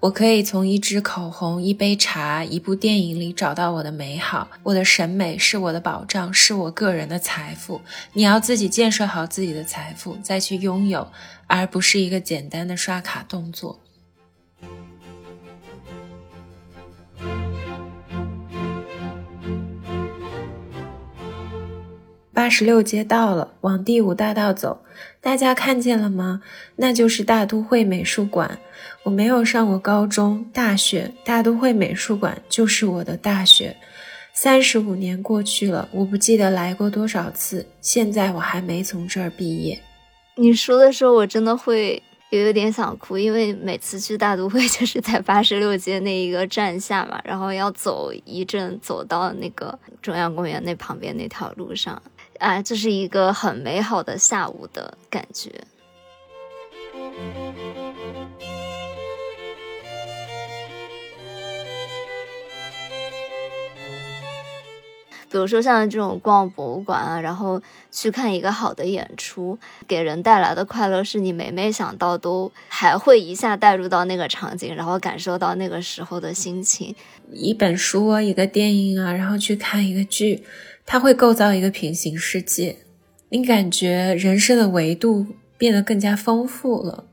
我可以从一支口红、一杯茶、一部电影里找到我的美好。我的审美是我的保障，是我个人的财富。你要自己建设好自己的财富，再去拥有，而不是一个简单的刷卡动作。八十六街到了，往第五大道走。大家看见了吗？那就是大都会美术馆。我没有上过高中、大学，大都会美术馆就是我的大学。三十五年过去了，我不记得来过多少次。现在我还没从这儿毕业。你说的时候，我真的会有有点想哭，因为每次去大都会就是在八十六街那一个站下嘛，然后要走一阵，走到那个中央公园那旁边那条路上。啊，这是一个很美好的下午的感觉。比如说像这种逛博物馆啊，然后去看一个好的演出，给人带来的快乐是你每每想到都还会一下带入到那个场景，然后感受到那个时候的心情。一本书啊，一个电影啊，然后去看一个剧。它会构造一个平行世界，你感觉人生的维度变得更加丰富了。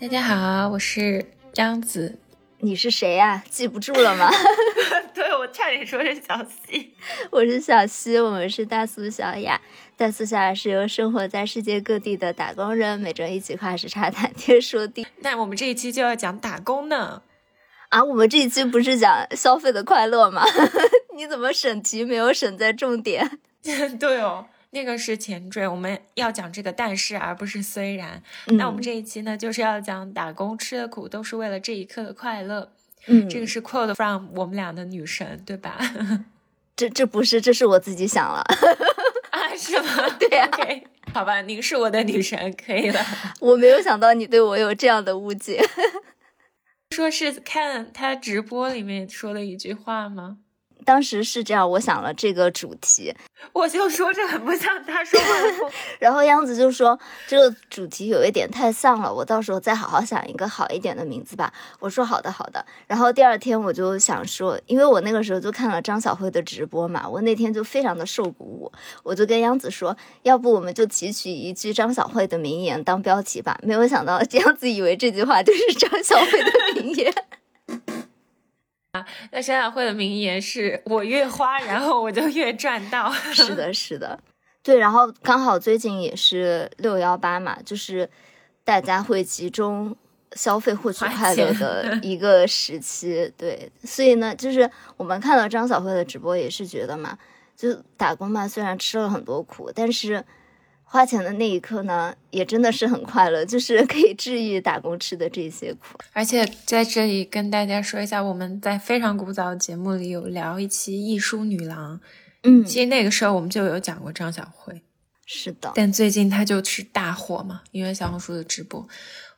大家好，我是张子，你是谁呀？记不住了吗？对我差点说是小西，我是小西，我们是大苏小雅。大苏小雅是由生活在世界各地的打工人每周一起跨时差谈天说地。那我们这一期就要讲打工呢？啊，我们这一期不是讲消费的快乐吗？你怎么审题没有审在重点？对哦，那个是前缀，我们要讲这个但是而不是虽然。那我们这一期呢，就是要讲打工吃的苦都是为了这一刻的快乐。嗯，这个是 quote from 我们俩的女神，对吧？这这不是，这是我自己想了 啊。是吗？对呀，好吧，您是我的女神，可以了。我没有想到你对我有这样的误解。说是看他直播里面说的一句话吗？当时是这样，我想了这个主题，我就说这很不像他说话。然后央子就说这个主题有一点太丧了，我到时候再好好想一个好一点的名字吧。我说好的好的。然后第二天我就想说，因为我那个时候就看了张小慧的直播嘛，我那天就非常的受鼓舞，我就跟央子说，要不我们就提取一句张小慧的名言当标题吧。没有想到央子以为这句话就是张小慧的名言。那山小慧的名言是我越花，然后我就越赚到。是的，是的，对。然后刚好最近也是六幺八嘛，就是大家会集中消费获取快乐的 一个时期。对，所以呢，就是我们看到张小慧的直播，也是觉得嘛，就打工嘛，虽然吃了很多苦，但是。花钱的那一刻呢，也真的是很快乐，就是 可以治愈打工吃的这些苦。而且在这里跟大家说一下，我们在非常古早的节目里有聊一期艺书女郎，嗯，其实那个时候我们就有讲过张小慧，是的。但最近她就是大火嘛，因为小红书的直播。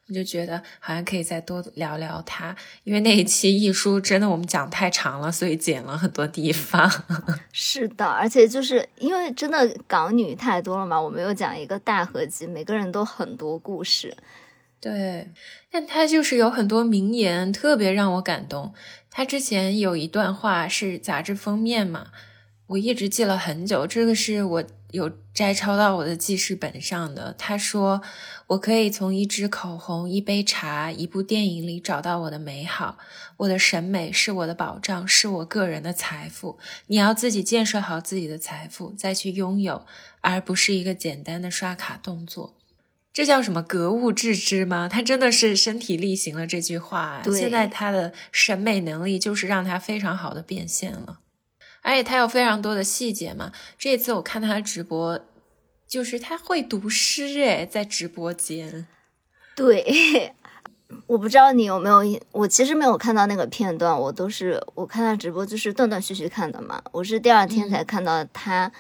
我就觉得好像可以再多聊聊他，因为那一期艺书真的我们讲太长了，所以剪了很多地方。是的，而且就是因为真的港女太多了嘛，我们又讲一个大合集，每个人都很多故事。对，但他就是有很多名言，特别让我感动。他之前有一段话是杂志封面嘛，我一直记了很久，这个是我。有摘抄到我的记事本上的。他说：“我可以从一支口红、一杯茶、一部电影里找到我的美好。我的审美是我的保障，是我个人的财富。你要自己建设好自己的财富，再去拥有，而不是一个简单的刷卡动作。这叫什么格物致知吗？他真的是身体力行了这句话。现在他的审美能力就是让他非常好的变现了。”而且他有非常多的细节嘛。这次我看他的直播，就是他会读诗诶，在直播间。对，我不知道你有没有，我其实没有看到那个片段，我都是我看他直播就是断断续续看的嘛。我是第二天才看到他，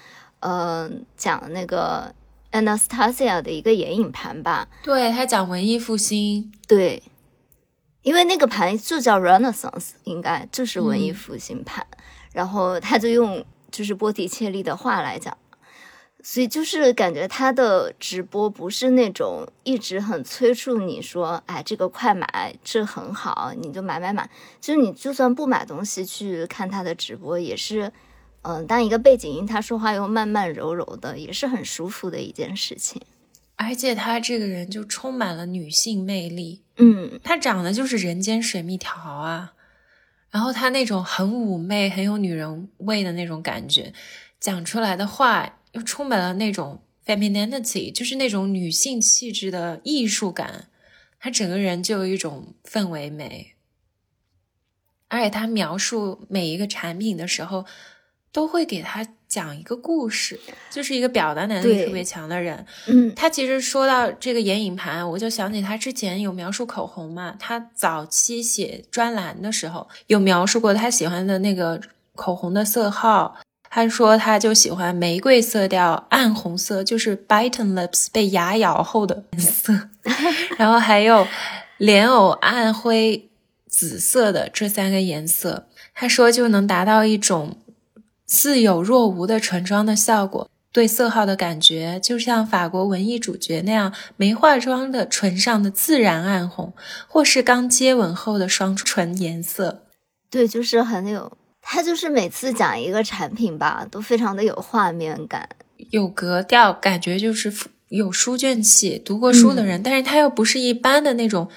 嗯，讲那个 Anastasia 的一个眼影盘吧。对他讲文艺复兴，对，因为那个盘就叫 Renaissance，应该就是文艺复兴盘。然后他就用就是波提切利的话来讲，所以就是感觉他的直播不是那种一直很催促你说，哎，这个快买，这很好，你就买买买。就是你就算不买东西去看他的直播，也是，嗯，当一个背景音，他说话又慢慢柔柔的，也是很舒服的一件事情。而且他这个人就充满了女性魅力，嗯，他长得就是人间水蜜桃啊。然后她那种很妩媚、很有女人味的那种感觉，讲出来的话。又充满了那种 femininity，就是那种女性气质的艺术感，她整个人就有一种氛围美。而且他描述每一个产品的时候，都会给他讲一个故事，就是一个表达能力特别强的人。嗯，他其实说到这个眼影盘，我就想起他之前有描述口红嘛，他早期写专栏的时候有描述过他喜欢的那个口红的色号。他说，他就喜欢玫瑰色调、暗红色，就是 bitten lips 被牙咬后的颜色，然后还有莲藕暗灰紫色的这三个颜色。他说，就能达到一种似有若无的唇妆的效果。对色号的感觉，就像法国文艺主角那样，没化妆的唇上的自然暗红，或是刚接吻后的双唇颜色。对，就是很有。他就是每次讲一个产品吧，都非常的有画面感，有格调，感觉就是有书卷气，读过书的人。但是他又不是一般的那种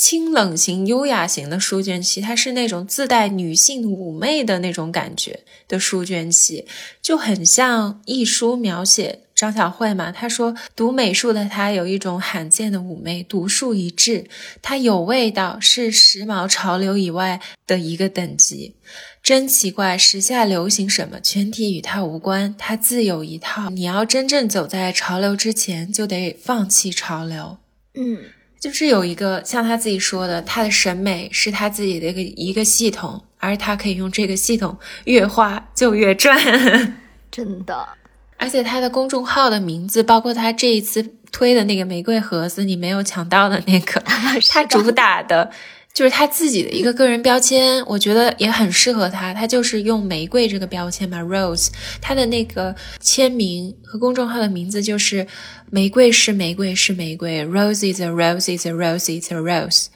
清冷型、优雅型的书卷气，它是那种自带女性妩媚的那种感觉的书卷气，就很像一书描写张小慧嘛。她说读美术的她有一种罕见的妩媚，独树一帜，她有味道，是时髦潮流以外的一个等级。真奇怪，时下流行什么，全体与他无关，他自有一套。你要真正走在潮流之前，就得放弃潮流。嗯，就是有一个像他自己说的，他的审美是他自己的一个一个系统，而他可以用这个系统越花就越赚。真的，而且他的公众号的名字，包括他这一次推的那个玫瑰盒子，你没有抢到的那个，他主打的。就是他自己的一个个人标签，我觉得也很适合他。他就是用玫瑰这个标签嘛，Rose。他的那个签名和公众号的名字就是“玫瑰是玫瑰是玫瑰，Rose is a rose is a rose is a rose”。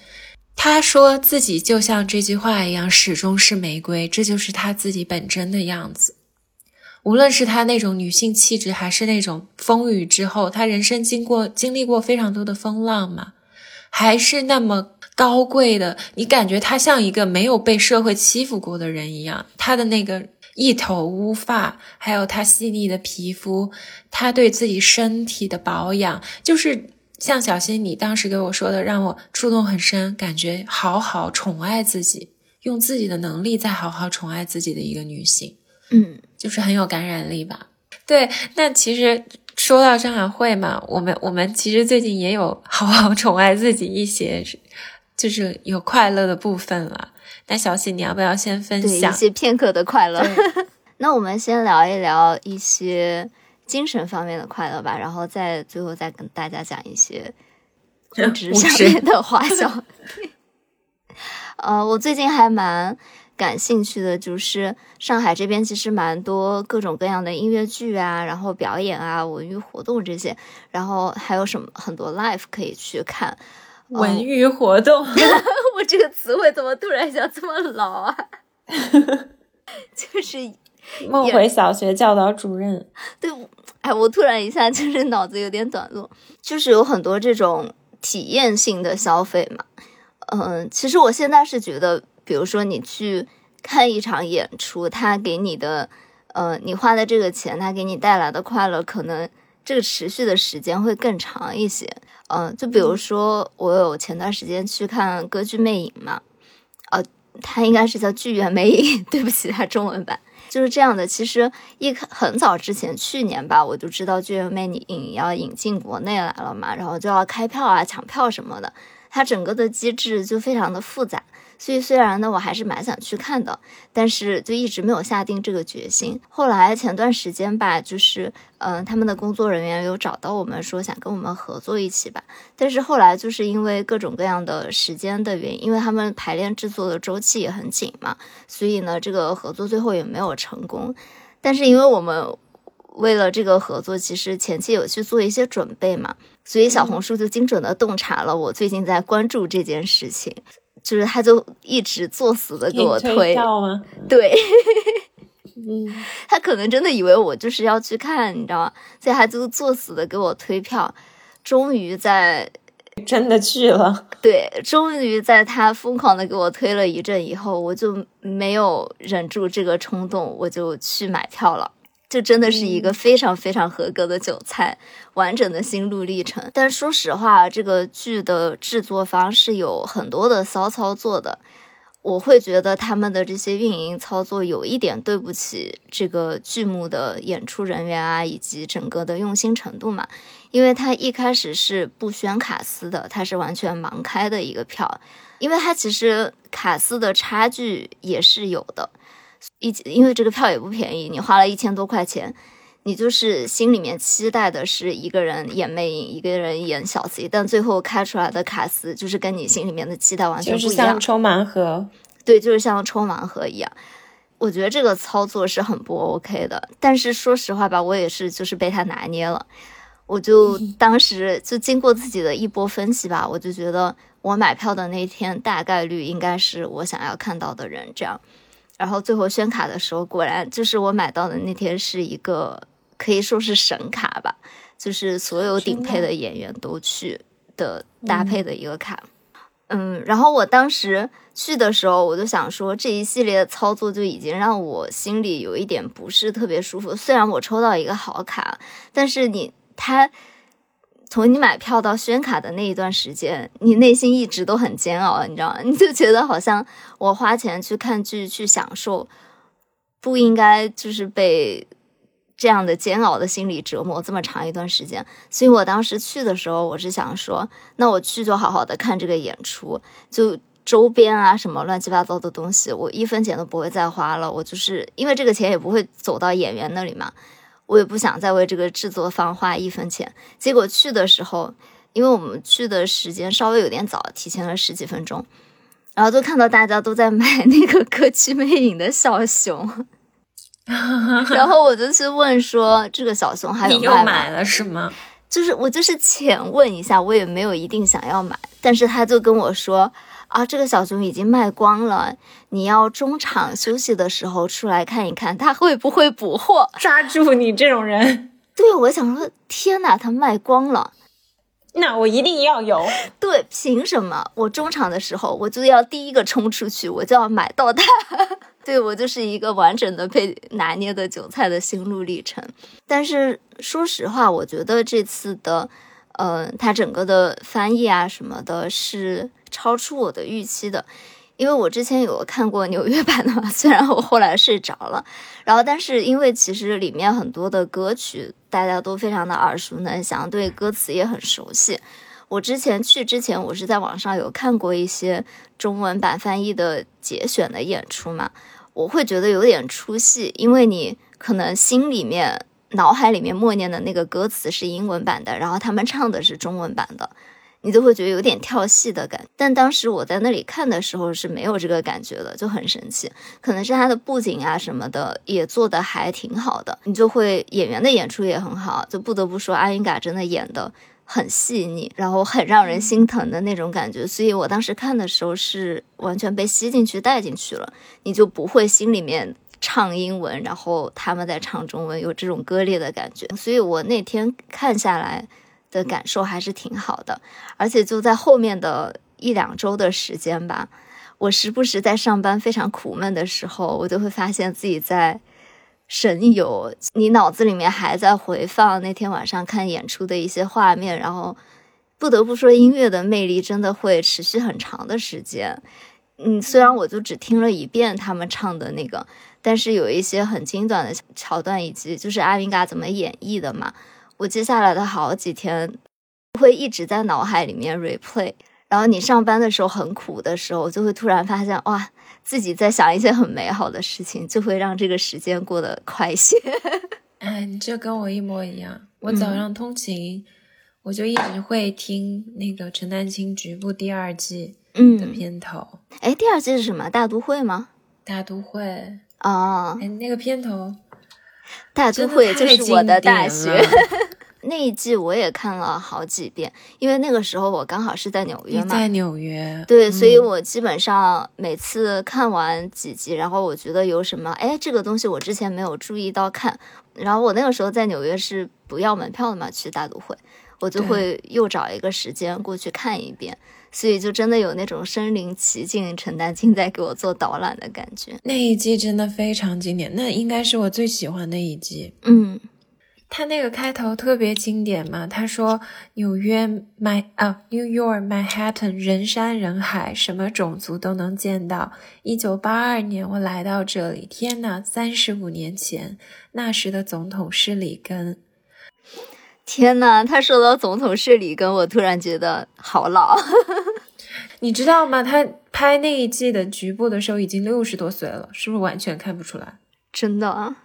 他说自己就像这句话一样，始终是玫瑰，这就是他自己本真的样子。无论是他那种女性气质，还是那种风雨之后，他人生经过经历过非常多的风浪嘛，还是那么。高贵的，你感觉他像一个没有被社会欺负过的人一样。他的那个一头乌发，还有他细腻的皮肤，他对自己身体的保养，就是像小新你当时给我说的，让我触动很深，感觉好好宠爱自己，用自己的能力再好好宠爱自己的一个女性，嗯，就是很有感染力吧。对，那其实说到张雅慧嘛，我们我们其实最近也有好好宠爱自己一些。就是有快乐的部分了。那小喜，你要不要先分享一些片刻的快乐？那我们先聊一聊一些精神方面的快乐吧，然后再最后再跟大家讲一些物 质上面的花销。呃，我最近还蛮感兴趣的，就是上海这边其实蛮多各种各样的音乐剧啊，然后表演啊，文娱活动这些，然后还有什么很多 live 可以去看。文娱活动，我这个词汇怎么突然想这么老啊？就是梦回小学教导主任。对，哎，我突然一下就是脑子有点短路，就是有很多这种体验性的消费嘛。嗯，其实我现在是觉得，比如说你去看一场演出，他给你的，呃，你花的这个钱，他给你带来的快乐，可能这个持续的时间会更长一些。嗯，就比如说，我有前段时间去看歌剧《魅影》嘛，呃，它应该是叫《剧院魅影》，对不起，它中文版就是这样的。其实一很早之前，去年吧，我就知道《剧院魅影》要引进国内来了嘛，然后就要开票啊、抢票什么的，它整个的机制就非常的复杂。所以虽然呢，我还是蛮想去看的，但是就一直没有下定这个决心。后来前段时间吧，就是嗯，他们的工作人员有找到我们说想跟我们合作一起吧，但是后来就是因为各种各样的时间的原因，因为他们排练制作的周期也很紧嘛，所以呢，这个合作最后也没有成功。但是因为我们为了这个合作，其实前期有去做一些准备嘛，所以小红书就精准的洞察了我最近在关注这件事情，就是他就一直作死的给我推，对，嗯，他可能真的以为我就是要去看，你知道吗？所以他就作死的给我推票，终于在。真的去了，对，终于在他疯狂的给我推了一阵以后，我就没有忍住这个冲动，我就去买票了。这真的是一个非常非常合格的韭菜，完整的心路历程。但说实话，这个剧的制作方是有很多的骚操作的。我会觉得他们的这些运营操作有一点对不起这个剧目的演出人员啊，以及整个的用心程度嘛。因为他一开始是不宣卡司的，他是完全盲开的一个票，因为他其实卡司的差距也是有的。一因为这个票也不便宜，你花了一千多块钱，你就是心里面期待的是一个人演魅影，一个人演小 C，但最后开出来的卡司就是跟你心里面的期待完全不一样，就是像抽盲盒。对，就是像抽盲盒一样，我觉得这个操作是很不 OK 的。但是说实话吧，我也是就是被他拿捏了。我就 当时就经过自己的一波分析吧，我就觉得我买票的那天大概率应该是我想要看到的人这样。然后最后宣卡的时候，果然就是我买到的那天是一个可以说是神卡吧，就是所有顶配的演员都去的搭配的一个卡。嗯，然后我当时去的时候，我就想说，这一系列的操作就已经让我心里有一点不是特别舒服。虽然我抽到一个好卡，但是你他从你买票到宣卡的那一段时间，你内心一直都很煎熬，你知道吗？你就觉得好像我花钱去看剧去享受，不应该就是被。这样的煎熬的心理折磨这么长一段时间，所以我当时去的时候，我是想说，那我去就好好的看这个演出，就周边啊什么乱七八糟的东西，我一分钱都不会再花了。我就是因为这个钱也不会走到演员那里嘛，我也不想再为这个制作方花一分钱。结果去的时候，因为我们去的时间稍微有点早，提前了十几分钟，然后就看到大家都在买那个歌曲魅影的小熊。然后我就去问说：“这个小熊还有卖吗？”买了是吗？就是我就是浅问一下，我也没有一定想要买。但是他就跟我说：“啊，这个小熊已经卖光了，你要中场休息的时候出来看一看，他会不会补货？”抓住你这种人！对，我想说，天哪，他卖光了，那我一定要有。对，凭什么？我中场的时候我就要第一个冲出去，我就要买到它。对我就是一个完整的被拿捏的韭菜的心路历程，但是说实话，我觉得这次的，呃，它整个的翻译啊什么的，是超出我的预期的，因为我之前有看过纽约版的嘛，虽然我后来睡着了，然后但是因为其实里面很多的歌曲大家都非常的耳熟能详，对歌词也很熟悉。我之前去之前，我是在网上有看过一些中文版翻译的节选的演出嘛。我会觉得有点出戏，因为你可能心里面、脑海里面默念的那个歌词是英文版的，然后他们唱的是中文版的，你就会觉得有点跳戏的感。但当时我在那里看的时候是没有这个感觉的，就很神奇。可能是他的布景啊什么的也做的还挺好的，你就会演员的演出也很好，就不得不说阿云嘎真的演的。很细腻，然后很让人心疼的那种感觉，所以我当时看的时候是完全被吸进去、带进去了，你就不会心里面唱英文，然后他们在唱中文，有这种割裂的感觉。所以我那天看下来的感受还是挺好的，而且就在后面的一两周的时间吧，我时不时在上班非常苦闷的时候，我就会发现自己在。神游，你脑子里面还在回放那天晚上看演出的一些画面，然后不得不说，音乐的魅力真的会持续很长的时间。嗯，虽然我就只听了一遍他们唱的那个，但是有一些很精短的桥段，以及就是阿云嘎怎么演绎的嘛，我接下来的好几天会一直在脑海里面 replay。然后你上班的时候很苦的时候，就会突然发现哇。自己在想一些很美好的事情，就会让这个时间过得快些。哎，你这跟我一模一样。我早上通勤，我就一直会听那个《陈丹青局部》第二季的片头。哎，第二季是什么？大都会吗？大都会哦，哎，那个片头大都会就是我的大学。那一季我也看了好几遍，因为那个时候我刚好是在纽约嘛，在纽约，对，所以我基本上每次看完几集，然后我觉得有什么，哎，这个东西我之前没有注意到看，然后我那个时候在纽约是不要门票的嘛，去大都会，我就会又找一个时间过去看一遍。所以就真的有那种身临其境，陈丹青在给我做导览的感觉。那一季真的非常经典，那应该是我最喜欢的一季。嗯，他那个开头特别经典嘛，他说纽约 my 啊，New York Manhattan 人山人海，什么种族都能见到。一九八二年我来到这里，天呐，三十五年前，那时的总统是里根。天呐，他说到总统室里根，我突然觉得好老。你知道吗？他拍那一季的局部的时候已经六十多岁了，是不是完全看不出来？真的啊，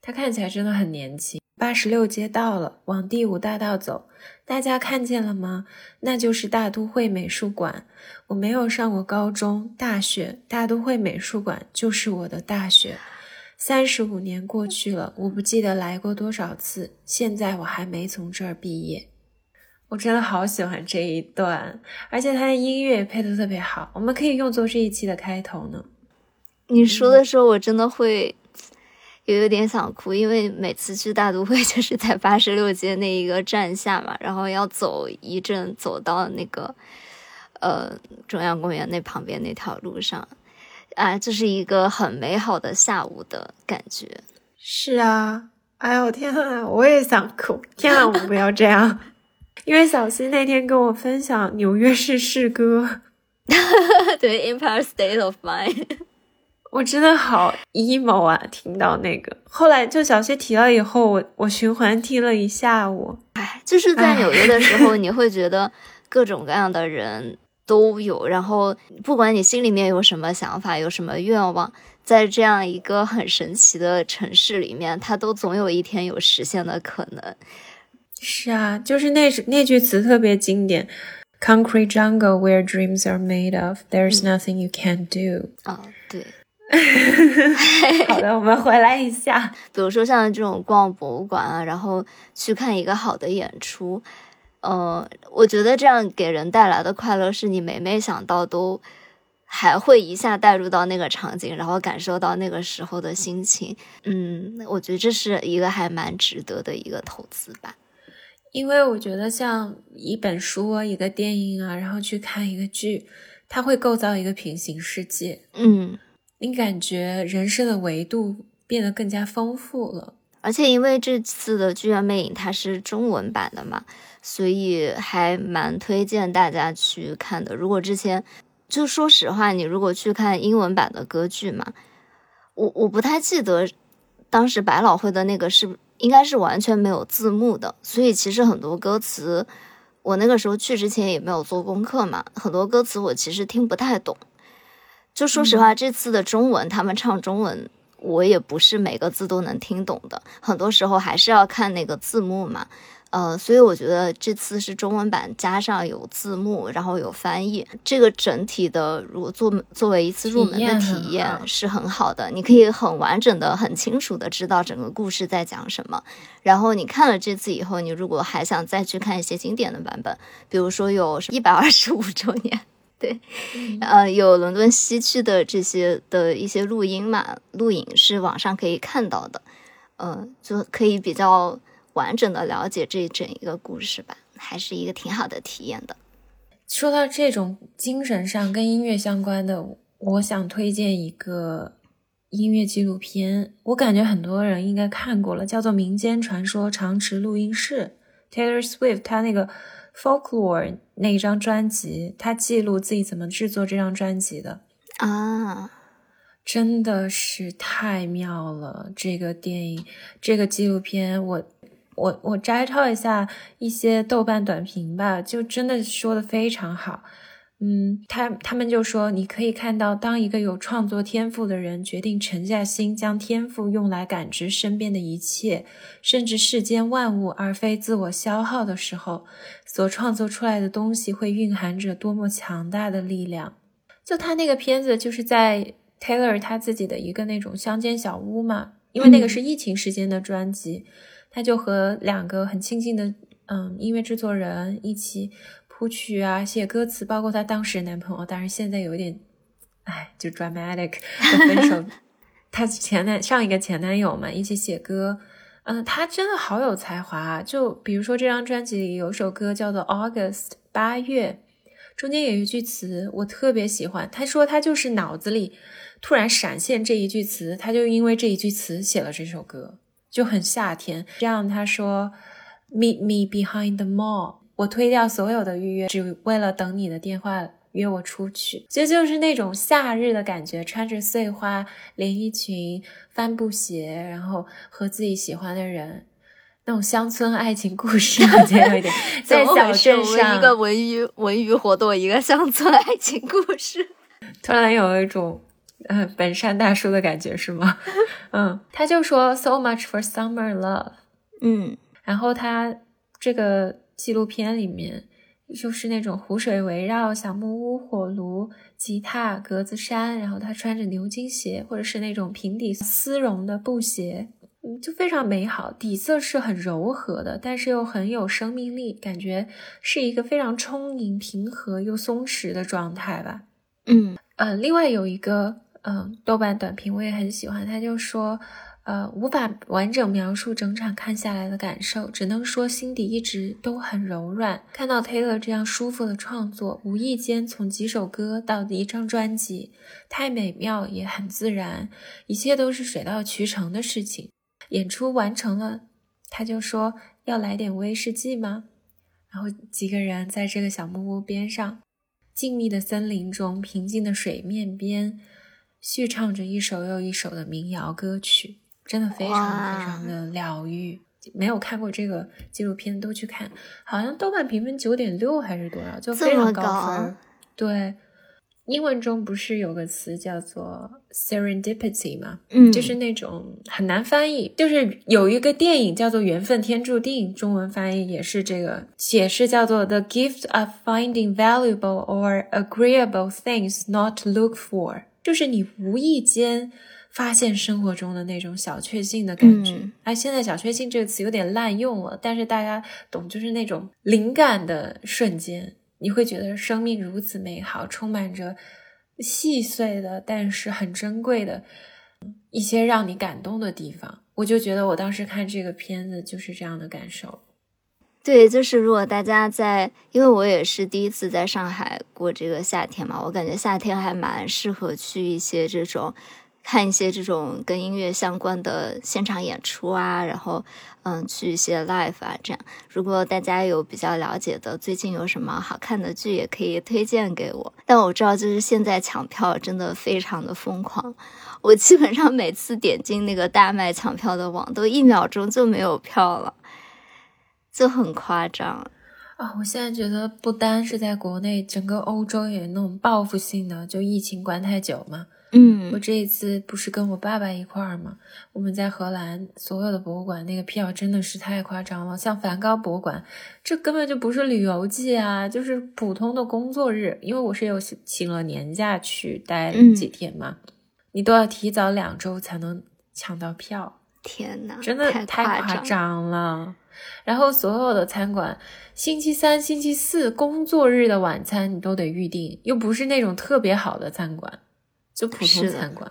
他看起来真的很年轻。八十六街到了，往第五大道走，大家看见了吗？那就是大都会美术馆。我没有上过高中、大学，大都会美术馆就是我的大学。三十五年过去了，我不记得来过多少次。现在我还没从这儿毕业。我真的好喜欢这一段，而且它的音乐配的特别好。我们可以用作这一期的开头呢。你说的时候，我真的会有有点想哭，因为每次去大都会 就是在八十六街那一个站下嘛，然后要走一阵，走到那个呃中央公园那旁边那条路上。啊，这是一个很美好的下午的感觉。是啊，哎呦天啊，我也想哭。天啊，我们不要这样。因为小溪那天跟我分享纽约市市歌，对，Empire State of Mind，我真的好 emo 啊！听到那个，后来就小溪提了以后，我我循环听了一下午。哎，就是在纽约的时候，你会觉得各种各样的人。都有，然后不管你心里面有什么想法，有什么愿望，在这样一个很神奇的城市里面，它都总有一天有实现的可能。是啊，就是那那句词特别经典，“Concrete jungle where dreams are made of, there's nothing you can't do。”啊，对。好的，我们回来一下，比如说像这种逛博物馆啊，然后去看一个好的演出。嗯，我觉得这样给人带来的快乐，是你每每想到都还会一下带入到那个场景，然后感受到那个时候的心情。嗯，我觉得这是一个还蛮值得的一个投资吧。因为我觉得像一本书啊、一个电影啊，然后去看一个剧，它会构造一个平行世界。嗯，你感觉人生的维度变得更加丰富了。而且因为这次的《剧院魅影》它是中文版的嘛。所以还蛮推荐大家去看的。如果之前就说实话，你如果去看英文版的歌剧嘛，我我不太记得当时百老汇的那个是应该是完全没有字幕的。所以其实很多歌词，我那个时候去之前也没有做功课嘛，很多歌词我其实听不太懂。就说实话，这次的中文他们唱中文，我也不是每个字都能听懂的，很多时候还是要看那个字幕嘛。呃，所以我觉得这次是中文版加上有字幕，然后有翻译，这个整体的如果作作为一次入门的体验是很好的。你可以很完整的、很清楚的知道整个故事在讲什么。然后你看了这次以后，你如果还想再去看一些经典的版本，比如说有一百二十五周年，对，呃，有伦敦西区的这些的一些录音嘛，录影是网上可以看到的，嗯，就可以比较。完整的了解这整一个故事吧，还是一个挺好的体验的。说到这种精神上跟音乐相关的，我想推荐一个音乐纪录片，我感觉很多人应该看过了，叫做《民间传说长池录音室》。Taylor Swift 他那个 Folklore 那一张专辑，他记录自己怎么制作这张专辑的啊，真的是太妙了！这个电影，这个纪录片，我。我我摘抄一下一些豆瓣短评吧，就真的说的非常好。嗯，他他们就说，你可以看到，当一个有创作天赋的人决定沉下心，将天赋用来感知身边的一切，甚至世间万物，而非自我消耗的时候，所创作出来的东西会蕴含着多么强大的力量。就他那个片子，就是在 Taylor 他自己的一个那种乡间小屋嘛。因为那个是疫情时间的专辑，他就和两个很亲近的嗯音乐制作人一起谱曲啊、写歌词，包括他当时男朋友，当然现在有点哎就 dramatic 的分手，他前男上一个前男友嘛，一起写歌。嗯，他真的好有才华。就比如说这张专辑里有首歌叫做《August》八月，中间有一句词我特别喜欢。他说他就是脑子里突然闪现这一句词，他就因为这一句词写了这首歌，就很夏天。这样他说：“Meet me behind the mall。”我推掉所有的预约，只为了等你的电话。约我出去，其实就是那种夏日的感觉，穿着碎花连衣裙、帆布鞋，然后和自己喜欢的人，那种乡村爱情故事，在小镇上一个文娱文娱活动，一个乡村爱情故事，突然有一种呃本山大叔的感觉，是吗？嗯，他就说 so much for summer love，嗯，然后他这个纪录片里面。就是那种湖水围绕小木屋、火炉、吉他、格子衫，然后他穿着牛津鞋，或者是那种平底丝绒的布鞋，嗯，就非常美好。底色是很柔和的，但是又很有生命力，感觉是一个非常充盈、平和又松弛的状态吧。嗯呃，另外有一个嗯豆瓣短评我也很喜欢，他就说。呃，无法完整描述整场看下来的感受，只能说心底一直都很柔软。看到 Taylor 这样舒服的创作，无意间从几首歌到一张专辑，太美妙也很自然，一切都是水到渠成的事情。演出完成了，他就说要来点威士忌吗？然后几个人在这个小木屋边上，静谧的森林中，平静的水面边，续唱着一首又一首的民谣歌曲。真的非常非常的疗愈，没有看过这个纪录片都去看，好像豆瓣评分九点六还是多少，就非常高分。对，英文中不是有个词叫做 serendipity 吗？嗯，就是那种很难翻译，就是有一个电影叫做《缘分天注定》，中文翻译也是这个，解释叫做 the gift of finding valuable or agreeable things not to look for，就是你无意间。发现生活中的那种小确幸的感觉。哎，现在“小确幸”这个词有点滥用了，但是大家懂，就是那种灵感的瞬间，你会觉得生命如此美好，充满着细碎的，但是很珍贵的一些让你感动的地方。我就觉得我当时看这个片子就是这样的感受。对，就是如果大家在，因为我也是第一次在上海过这个夏天嘛，我感觉夏天还蛮适合去一些这种。看一些这种跟音乐相关的现场演出啊，然后嗯，去一些 live 啊，这样。如果大家有比较了解的，最近有什么好看的剧，也可以推荐给我。但我知道，就是现在抢票真的非常的疯狂，我基本上每次点进那个大麦抢票的网，都一秒钟就没有票了，就很夸张啊！我现在觉得，不单是在国内，整个欧洲也那种报复性的，就疫情关太久嘛。嗯，我这一次不是跟我爸爸一块儿吗？我们在荷兰所有的博物馆，那个票真的是太夸张了。像梵高博物馆，这根本就不是旅游季啊，就是普通的工作日。因为我是有请了年假去待几天嘛，你都要提早两周才能抢到票。天呐，真的太夸张了。然后所有的餐馆，星期三、星期四工作日的晚餐你都得预定，又不是那种特别好的餐馆。就普通餐馆，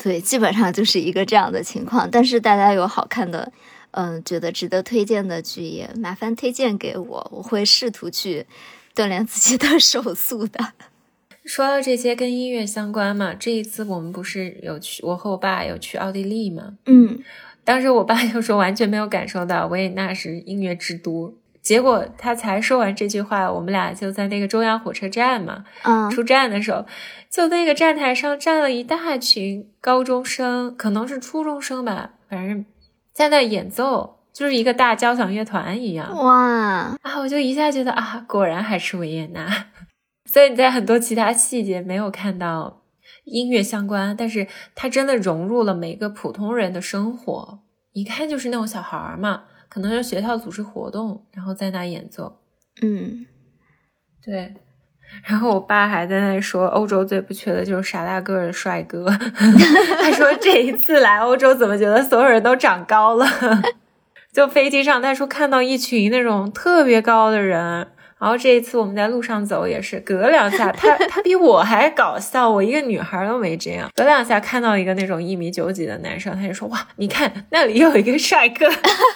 对，基本上就是一个这样的情况。但是大家有好看的，嗯，觉得值得推荐的剧也麻烦推荐给我，我会试图去锻炼自己的手速的。说到这些跟音乐相关嘛，这一次我们不是有去，我和我爸有去奥地利嘛？嗯，当时我爸就说完全没有感受到维也纳是音乐之都。结果他才说完这句话，我们俩就在那个中央火车站嘛，嗯，出站的时候，就那个站台上站了一大群高中生，可能是初中生吧，反正在那演奏，就是一个大交响乐团一样。哇啊！我就一下觉得啊，果然还是维也纳。所以你在很多其他细节没有看到音乐相关，但是它真的融入了每个普通人的生活，一看就是那种小孩儿嘛。可能是学校组织活动，然后在那演奏。嗯，对。然后我爸还在那说，欧洲最不缺的就是傻大个的帅哥。他说这一次来欧洲，怎么觉得所有人都长高了？就飞机上，他说看到一群那种特别高的人。然后这一次我们在路上走也是，隔两下他 他比我还搞笑，我一个女孩都没这样。隔两下看到一个那种一米九几的男生，他就说哇，你看那里有一个帅哥。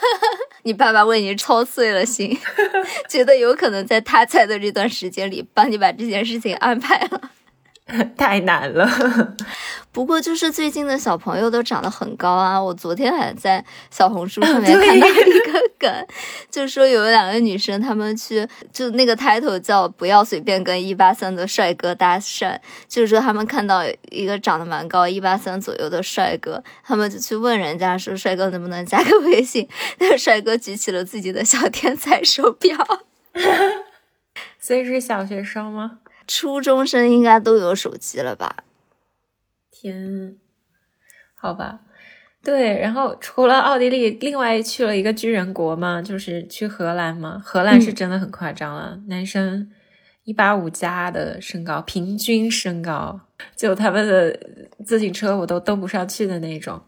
你爸爸为你操碎了心，觉得有可能在他在的这段时间里，帮你把这件事情安排了。太难了，不过就是最近的小朋友都长得很高啊！我昨天还在小红书上面看到一个梗，就说有两个女生，她们去就那个 title 叫“不要随便跟一八三的帅哥搭讪”，就是说她们看到一个长得蛮高一八三左右的帅哥，她们就去问人家说：“帅哥能不能加个微信？”那个帅哥举起了自己的小天才手表，所以是小学生吗？初中生应该都有手机了吧？天，好吧，对。然后除了奥地利，另外去了一个巨人国嘛，就是去荷兰嘛。荷兰是真的很夸张了，男生一八五加的身高，平均身高，就他们的自行车我都蹬不上去的那种。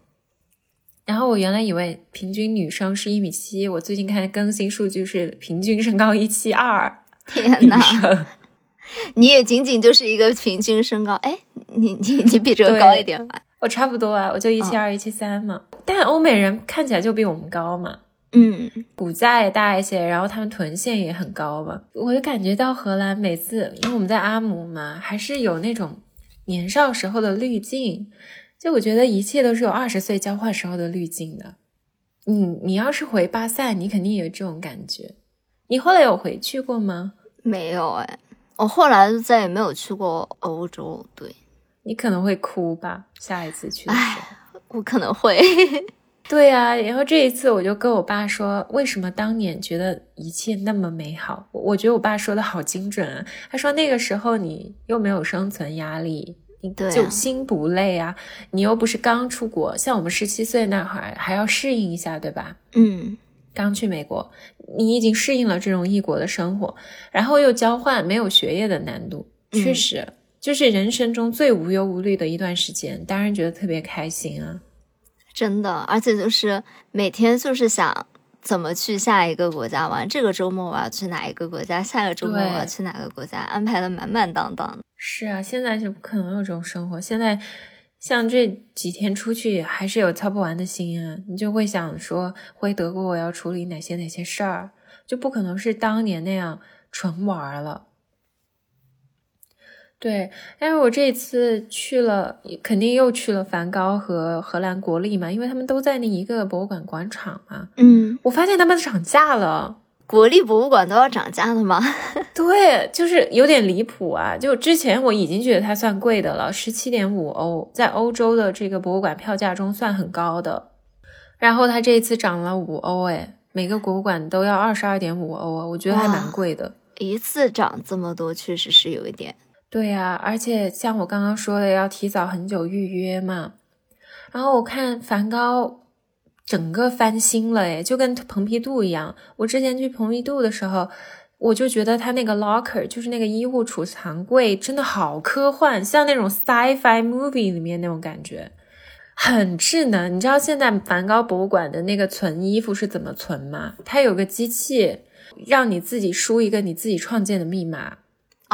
然后我原来以为平均女生是一米七，我最近看更新数据是平均身高一七二。天呐！你也仅仅就是一个平均身高，哎，你你你比这个高一点吧？我差不多啊，我就一七二、一七三嘛。但欧美人看起来就比我们高嘛，嗯，骨架也大一些，然后他们臀线也很高嘛。我就感觉到荷兰每次，因为我们在阿姆嘛，还是有那种年少时候的滤镜。就我觉得一切都是有二十岁交换时候的滤镜的。你你要是回巴塞，你肯定有这种感觉。你后来有回去过吗？没有哎。我后来就再也没有去过欧洲。对，你可能会哭吧？下一次去的时候，我可能会。对呀，然后这一次我就跟我爸说，为什么当年觉得一切那么美好？我觉得我爸说的好精准啊。他说那个时候你又没有生存压力，你就心不累啊。你又不是刚出国，像我们十七岁那会儿还要适应一下，对吧？嗯。刚去美国，你已经适应了这种异国的生活，然后又交换，没有学业的难度，确实就是人生中最无忧无虑的一段时间，当然觉得特别开心啊！真的，而且就是每天就是想怎么去下一个国家玩，这个周末我要去哪一个国家，下个周末我要去哪个国家，安排的满满当当的。是啊，现在就不可能有这种生活，现在。像这几天出去还是有操不完的心啊，你就会想说回德国我要处理哪些哪些事儿，就不可能是当年那样纯玩了。对，但是我这次去了，肯定又去了梵高和荷兰国立嘛，因为他们都在那一个博物馆广场嘛。嗯，我发现他们涨价了。国立博物馆都要涨价了吗？对，就是有点离谱啊！就之前我已经觉得它算贵的了，十七点五欧，在欧洲的这个博物馆票价中算很高的。然后它这一次涨了五欧，哎，每个博物馆都要二十二点五欧啊，我觉得还蛮贵的。一次涨这么多，确实是有一点。对呀，而且像我刚刚说的，要提早很久预约嘛。然后我看梵高。整个翻新了诶，就跟蓬皮杜一样。我之前去蓬皮杜的时候，我就觉得他那个 locker，就是那个衣物储藏柜，真的好科幻，像那种 sci-fi movie 里面那种感觉，很智能。你知道现在梵高博物馆的那个存衣服是怎么存吗？它有个机器，让你自己输一个你自己创建的密码，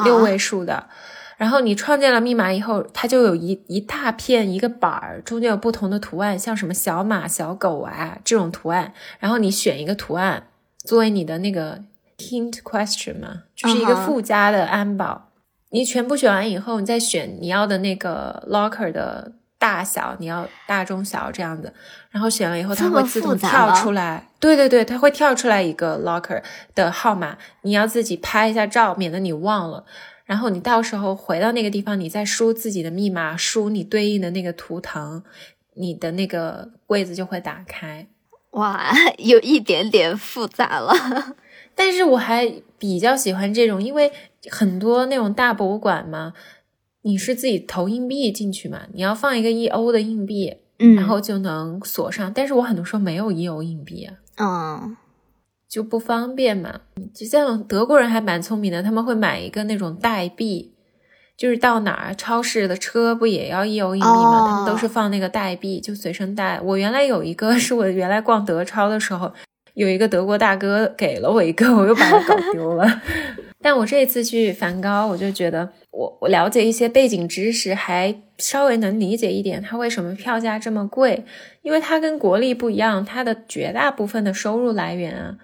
六位数的。然后你创建了密码以后，它就有一一大片一个板儿，中间有不同的图案，像什么小马、小狗啊这种图案。然后你选一个图案作为你的那个 hint question 嘛，就是一个附加的安保。你全部选完以后，你再选你要的那个 locker 的大小，你要大、中、小这样子。然后选了以后，它会自动跳出来。对对对，它会跳出来一个 locker 的号码，你要自己拍一下照，免得你忘了。然后你到时候回到那个地方，你再输自己的密码，输你对应的那个图腾，你的那个柜子就会打开。哇，有一点点复杂了，但是我还比较喜欢这种，因为很多那种大博物馆嘛，你是自己投硬币进去嘛，你要放一个一欧的硬币，嗯，然后就能锁上。但是我很多时候没有一欧硬币啊，嗯。就不方便嘛。就像德国人还蛮聪明的，他们会买一个那种代币，就是到哪儿超市的车不也要一欧一米嘛，他们都是放那个代币，就随身带。我原来有一个，是我原来逛德超的时候。有一个德国大哥给了我一个，我又把它搞丢了。但我这一次去梵高，我就觉得我我了解一些背景知识，还稍微能理解一点它为什么票价这么贵。因为它跟国立不一样，它的绝大部分的收入来源啊，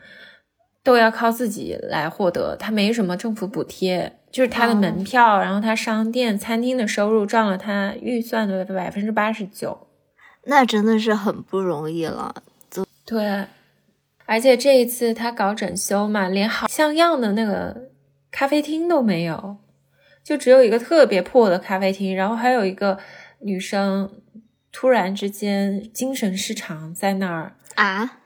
都要靠自己来获得，他没什么政府补贴，就是他的门票，然后他商店、餐厅的收入占了他预算的百分之八十九。那真的是很不容易了。对。而且这一次他搞整修嘛，连好像样的那个咖啡厅都没有，就只有一个特别破的咖啡厅，然后还有一个女生突然之间精神失常在那儿啊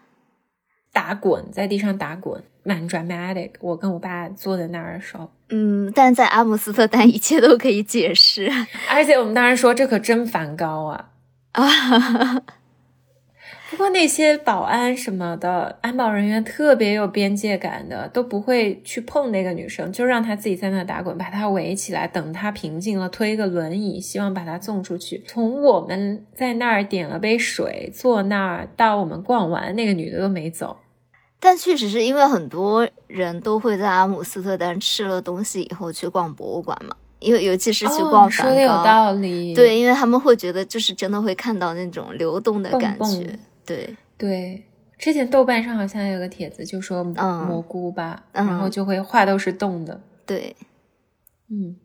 打滚在地上打滚，蛮 dramatic。我跟我爸坐在那儿的时候，嗯，但在阿姆斯特丹一切都可以解释，而且我们当时说这可真梵高啊啊。不过那些保安什么的，安保人员特别有边界感的，都不会去碰那个女生，就让她自己在那打滚，把她围起来，等她平静了，推个轮椅，希望把她送出去。从我们在那儿点了杯水，坐那儿到我们逛完，那个女的都没走。但确实是因为很多人都会在阿姆斯特丹吃了东西以后去逛博物馆嘛，因为尤其是去逛梵高，说的有道理。对，因为他们会觉得就是真的会看到那种流动的感觉。对对，之前豆瓣上好像有个帖子，就说蘑菇吧，然后就会画都是动的。对，嗯，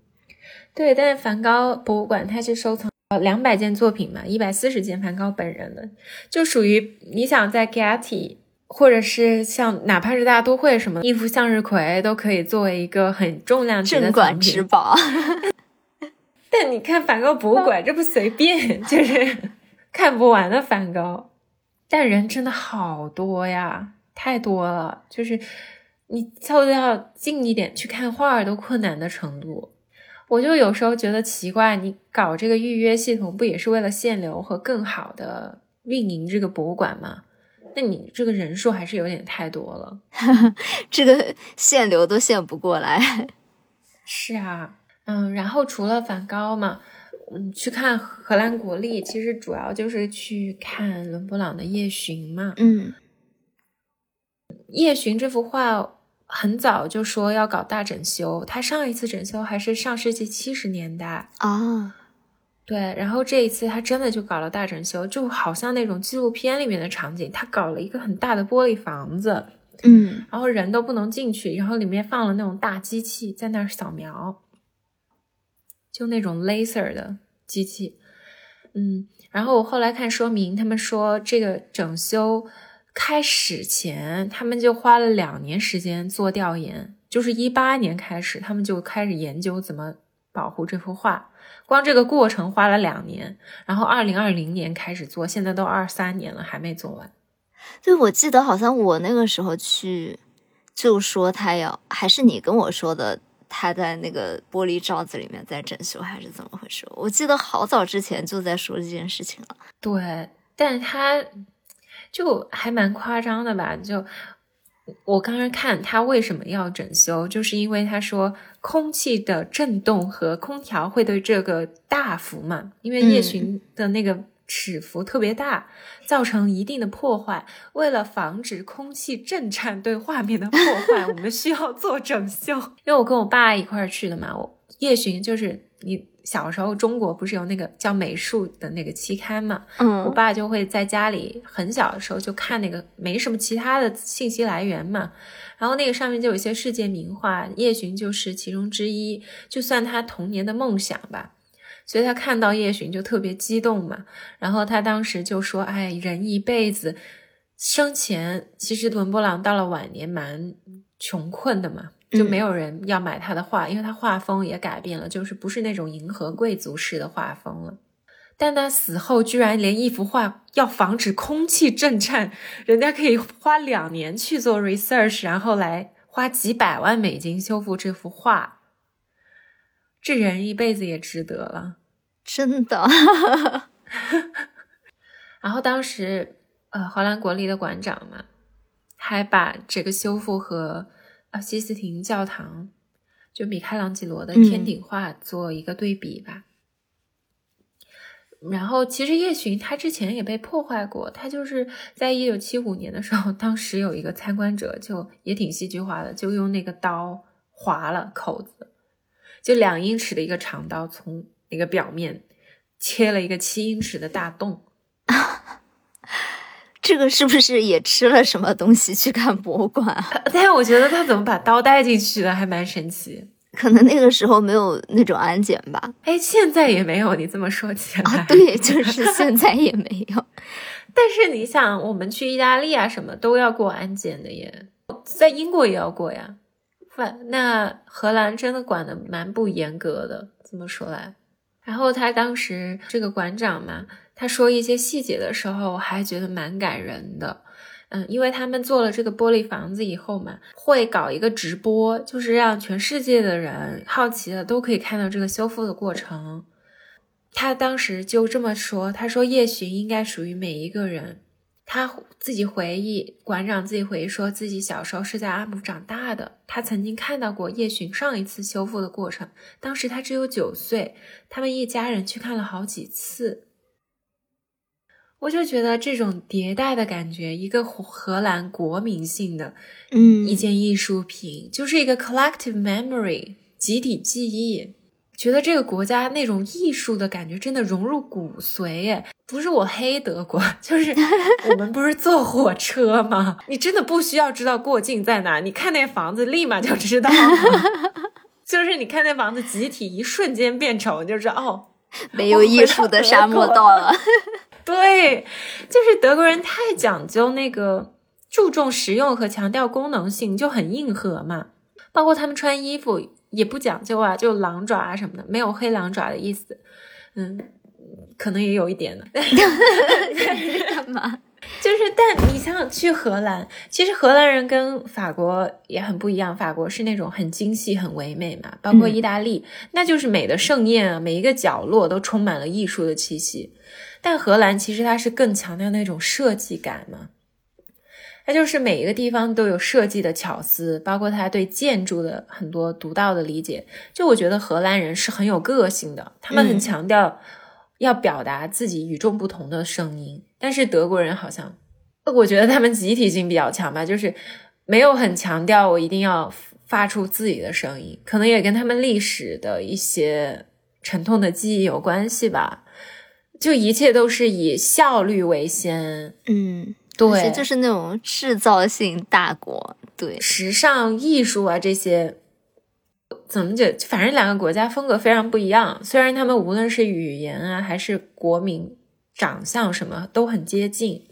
对，但是梵高博物馆它是收藏两百件作品嘛，一百四十件梵高本人的，就属于你想在 Getty 或者是像哪怕是大都会什么一幅向日葵都可以作为一个很重量级的镇馆之宝。但你看梵高博物馆，这不随便，就是看不完的梵高。但人真的好多呀，太多了，就是你凑要近一点去看画都困难的程度。我就有时候觉得奇怪，你搞这个预约系统不也是为了限流和更好的运营这个博物馆吗？那你这个人数还是有点太多了，这个限流都限不过来。是啊，嗯，然后除了梵高嘛。嗯，去看荷兰国立，其实主要就是去看伦勃朗的《夜巡》嘛。嗯，《夜巡》这幅画很早就说要搞大整修，他上一次整修还是上世纪七十年代啊。对，然后这一次他真的就搞了大整修，就好像那种纪录片里面的场景，他搞了一个很大的玻璃房子，嗯，然后人都不能进去，然后里面放了那种大机器在那儿扫描。就那种 laser 的机器，嗯，然后我后来看说明，他们说这个整修开始前，他们就花了两年时间做调研，就是一八年开始，他们就开始研究怎么保护这幅画，光这个过程花了两年，然后二零二零年开始做，现在都二三年了还没做完。对，我记得好像我那个时候去，就说他要，还是你跟我说的。他在那个玻璃罩子里面在整修还是怎么回事？我记得好早之前就在说这件事情了。对，但他就还蛮夸张的吧？就我刚刚看他为什么要整修，就是因为他说空气的震动和空调会对这个大幅嘛，因为夜巡的那个。尺幅特别大，造成一定的破坏。为了防止空气震颤对画面的破坏，我们需要做整修。因为我跟我爸一块儿去的嘛，我夜巡就是你小时候中国不是有那个叫美术的那个期刊嘛，嗯，我爸就会在家里很小的时候就看那个，没什么其他的信息来源嘛，然后那个上面就有一些世界名画，夜巡就是其中之一，就算他童年的梦想吧。所以他看到叶巡就特别激动嘛，然后他当时就说：“哎，人一辈子，生前其实伦勃朗到了晚年蛮穷困的嘛，就没有人要买他的画，因为他画风也改变了，就是不是那种银河贵族式的画风了。但他死后居然连一幅画要防止空气震颤，人家可以花两年去做 research，然后来花几百万美金修复这幅画，这人一辈子也值得了。”真的，然后当时，呃，荷兰国立的馆长嘛，还把这个修复和啊西斯廷教堂，就米开朗基罗的天顶画做一个对比吧。然后，其实夜巡他之前也被破坏过，他就是在一九七五年的时候，当时有一个参观者就也挺戏剧化的，就用那个刀划了口子，就两英尺的一个长刀从那个表面切了一个七英尺的大洞。这个是不是也吃了什么东西去看博物馆？但是我觉得他怎么把刀带进去的，还蛮神奇。可能那个时候没有那种安检吧？哎，现在也没有。你这么说起来，啊，对，就是现在也没有。但是你想，我们去意大利啊，什么都要过安检的耶，在英国也要过呀。反那荷兰真的管的蛮不严格的，这么说来。然后他当时这个馆长嘛，他说一些细节的时候，我还觉得蛮感人的。嗯，因为他们做了这个玻璃房子以后嘛，会搞一个直播，就是让全世界的人好奇的都可以看到这个修复的过程。他当时就这么说，他说夜巡应该属于每一个人。他自己回忆，馆长自己回忆说自己小时候是在阿姆长大的，他曾经看到过夜巡上一次修复的过程，当时他只有九岁，他们一家人去看了好几次。我就觉得这种迭代的感觉，一个荷兰国民性的，嗯，一件艺术品，就是一个 collective memory 集体记忆。觉得这个国家那种艺术的感觉真的融入骨髓耶！不是我黑德国，就是 我们不是坐火车吗？你真的不需要知道过境在哪，你看那房子立马就知道。就是你看那房子集体一瞬间变丑，你就知道哦，没有艺术的沙漠到了。对，就是德国人太讲究那个注重实用和强调功能性，就很硬核嘛。包括他们穿衣服也不讲究啊，就狼爪啊什么的，没有黑狼爪的意思。嗯，可能也有一点的。干嘛？就是，但你想去荷兰，其实荷兰人跟法国也很不一样。法国是那种很精细、很唯美嘛，包括意大利，那就是美的盛宴啊，每一个角落都充满了艺术的气息。但荷兰其实它是更强调那种设计感嘛，它就是每一个地方都有设计的巧思，包括他对建筑的很多独到的理解。就我觉得荷兰人是很有个性的，他们很强调要表达自己与众不同的声音。但是德国人好像，我觉得他们集体性比较强吧，就是没有很强调我一定要发出自己的声音，可能也跟他们历史的一些沉痛的记忆有关系吧。就一切都是以效率为先，嗯，对，就是那种制造性大国，对，时尚艺术啊这些，怎么讲？反正两个国家风格非常不一样。虽然他们无论是语言啊，还是国民长相什么都很接近，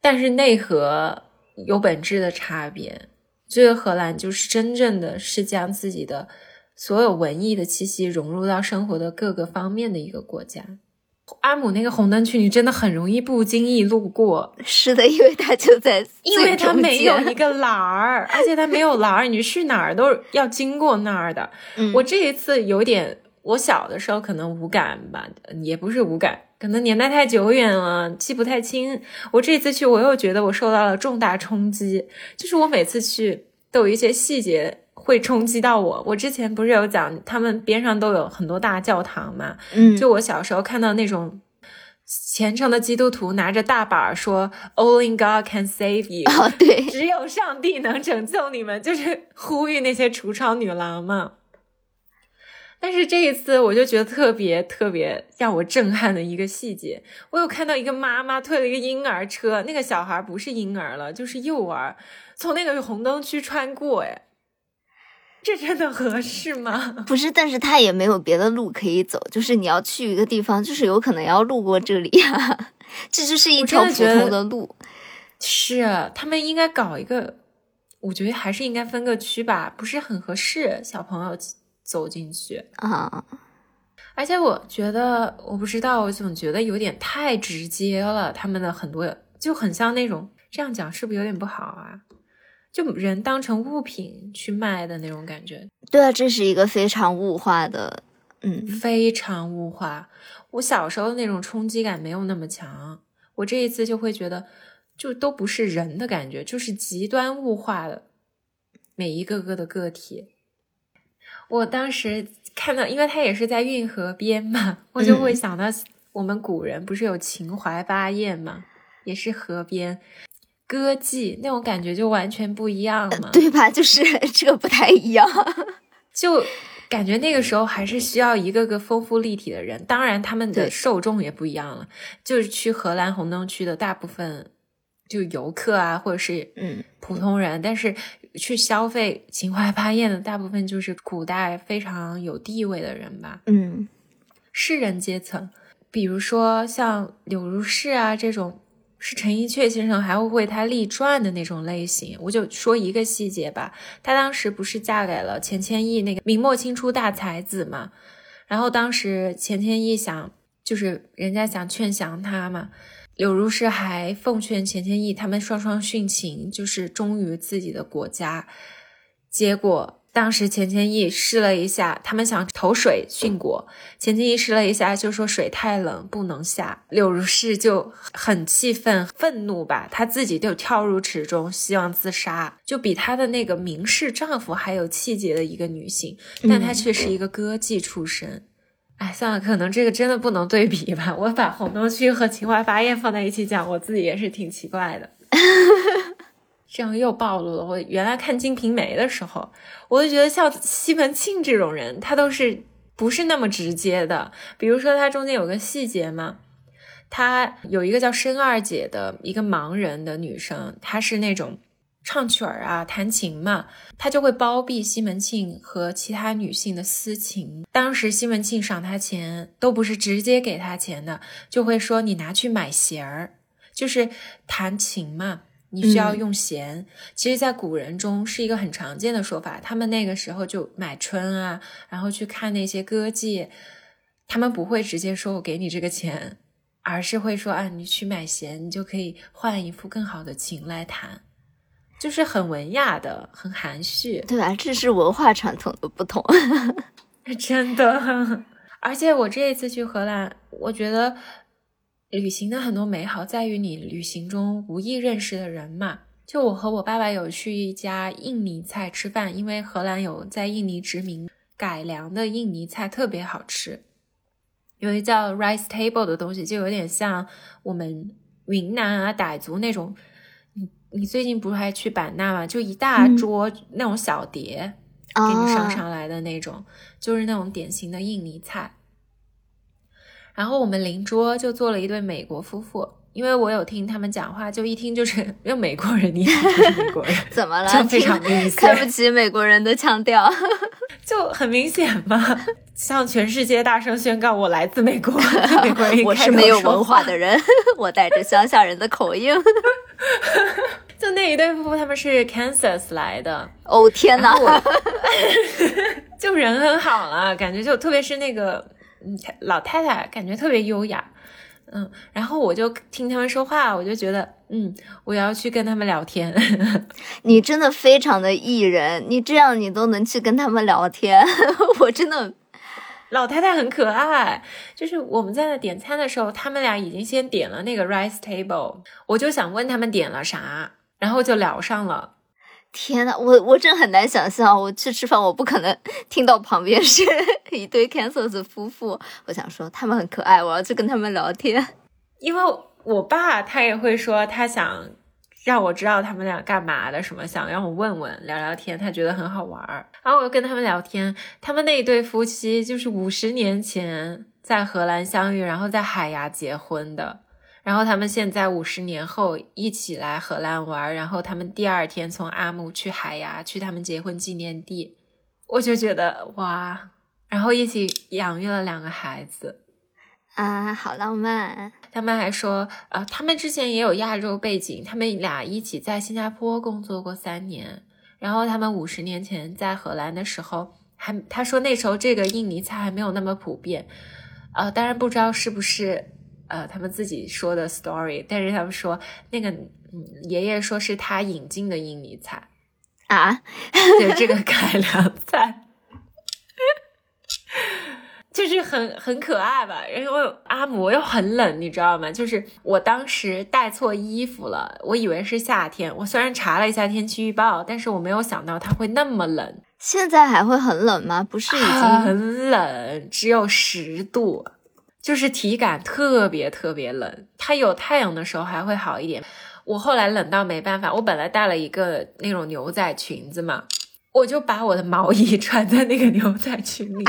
但是内核有本质的差别。这个荷兰就是真正的是将自己的所有文艺的气息融入到生活的各个方面的一个国家。阿姆那个红灯区，你真的很容易不经意路过。是的，因为它就在，因为它没有一个栏儿，而且它没有栏儿，你去哪儿都要经过那儿的。我这一次有点，我小的时候可能无感吧，也不是无感，可能年代太久远了，记不太清。我这次去，我又觉得我受到了重大冲击，就是我每次去都有一些细节。会冲击到我。我之前不是有讲，他们边上都有很多大教堂嘛？嗯，就我小时候看到那种虔诚的基督徒拿着大板说 “Only God can save you”，哦，对，只有上帝能拯救你们，就是呼吁那些橱窗女郎嘛。但是这一次，我就觉得特别特别让我震撼的一个细节，我有看到一个妈妈推了一个婴儿车，那个小孩不是婴儿了，就是幼儿，从那个红灯区穿过，哎。这真的合适吗？不是，但是他也没有别的路可以走，就是你要去一个地方，就是有可能要路过这里呀。这就是一条普通的路。是，他们应该搞一个，我觉得还是应该分个区吧，不是很合适小朋友走进去啊。而且我觉得，我不知道，我总觉得有点太直接了。他们的很多就很像那种，这样讲是不是有点不好啊？就人当成物品去卖的那种感觉，对啊，这是一个非常物化的，嗯，非常物化。我小时候那种冲击感没有那么强，我这一次就会觉得，就都不是人的感觉，就是极端物化的每一个个的个体。我当时看到，因为它也是在运河边嘛，我就会想到我们古人不是有秦淮八艳嘛，也是河边歌妓那种感觉就完全不一样嘛，对吧？就是 这个不太一样，就感觉那个时候还是需要一个个丰富立体的人，当然他们的受众也不一样了，就是去荷兰红灯区的大部分。就游客啊，或者是嗯。普通人，但是去消费秦淮八艳的大部分就是古代非常有地位的人吧，嗯，士人阶层，比如说像柳如是啊这种，是陈寅恪先生还会为他立传的那种类型。我就说一个细节吧，他当时不是嫁给了钱谦益那个明末清初大才子嘛，然后当时钱谦益想，就是人家想劝降他嘛。柳如是还奉劝钱谦益他们双双殉情，就是忠于自己的国家。结果当时钱谦益试了一下，他们想投水殉国，钱谦益试了一下，就说水太冷不能下。柳如是就很气愤、愤怒吧，她自己就跳入池中，希望自杀。就比她的那个名士丈夫还有气节的一个女性，但她却是一个歌妓出身。哎，算了，可能这个真的不能对比吧。我把红灯区和秦淮八艳放在一起讲，我自己也是挺奇怪的。这样又暴露了。我原来看《金瓶梅》的时候，我就觉得像西门庆这种人，他都是不是那么直接的。比如说，他中间有个细节嘛，他有一个叫申二姐的一个盲人的女生，她是那种。唱曲儿啊，弹琴嘛，他就会包庇西门庆和其他女性的私情。当时西门庆赏他钱，都不是直接给他钱的，就会说你拿去买弦儿，就是弹琴嘛，你需要用弦。其实，在古人中是一个很常见的说法。他们那个时候就买春啊，然后去看那些歌妓，他们不会直接说我给你这个钱，而是会说啊，你去买弦，你就可以换一副更好的琴来弹。就是很文雅的，很含蓄，对吧？这是文化传统的不同，真的。而且我这一次去荷兰，我觉得旅行的很多美好在于你旅行中无意认识的人嘛。就我和我爸爸有去一家印尼菜吃饭，因为荷兰有在印尼殖民改良的印尼菜特别好吃，有一叫 rice table 的东西，就有点像我们云南啊傣族那种。你你最近不是还去版纳吗？就一大桌那种小碟，给你上上来的那种，就是那种典型的印尼菜。然后我们邻桌就坐了一对美国夫妇，因为我有听他们讲话，就一听就是 用美国人，你就是美国人，怎么了？就非常明显，看不起美国人的腔调，就很明显嘛，向全世界大声宣告我来自美国，美国人我是没有文化的人，我带着乡下人的口音。就那一对夫妇，他们是 Kansas 来的。哦天哪，就人很好了，感觉就特别是那个老太太，感觉特别优雅。嗯，然后我就听他们说话，我就觉得，嗯，我要去跟他们聊天。你真的非常的艺人，你这样你都能去跟他们聊天，我真的。老太太很可爱，就是我们在那点餐的时候，他们俩已经先点了那个 rice table，我就想问他们点了啥，然后就聊上了。天呐，我我真很难想象，我去吃饭，我不可能 听到旁边是 一对 cancers 夫妇。我想说他们很可爱，我要去跟他们聊天。因为我爸他也会说他想。让我知道他们俩干嘛的，什么想让我问问聊聊天，他觉得很好玩儿。然后我又跟他们聊天，他们那一对夫妻就是五十年前在荷兰相遇，然后在海牙结婚的。然后他们现在五十年后一起来荷兰玩，然后他们第二天从阿姆去海牙去他们结婚纪念地，我就觉得哇，然后一起养育了两个孩子。啊，好浪漫！他们还说，呃，他们之前也有亚洲背景，他们俩一起在新加坡工作过三年。然后他们五十年前在荷兰的时候，还他说那时候这个印尼菜还没有那么普遍。呃，当然不知道是不是呃他们自己说的 story，但是他们说那个爷爷说是他引进的印尼菜啊，就这个改良菜。就是很很可爱吧。然后阿姆又很冷，你知道吗？就是我当时带错衣服了，我以为是夏天。我虽然查了一下天气预报，但是我没有想到它会那么冷。现在还会很冷吗？不是已经很冷，只有十度，就是体感特别特别冷。它有太阳的时候还会好一点。我后来冷到没办法，我本来带了一个那种牛仔裙子嘛，我就把我的毛衣 穿在那个牛仔裙里。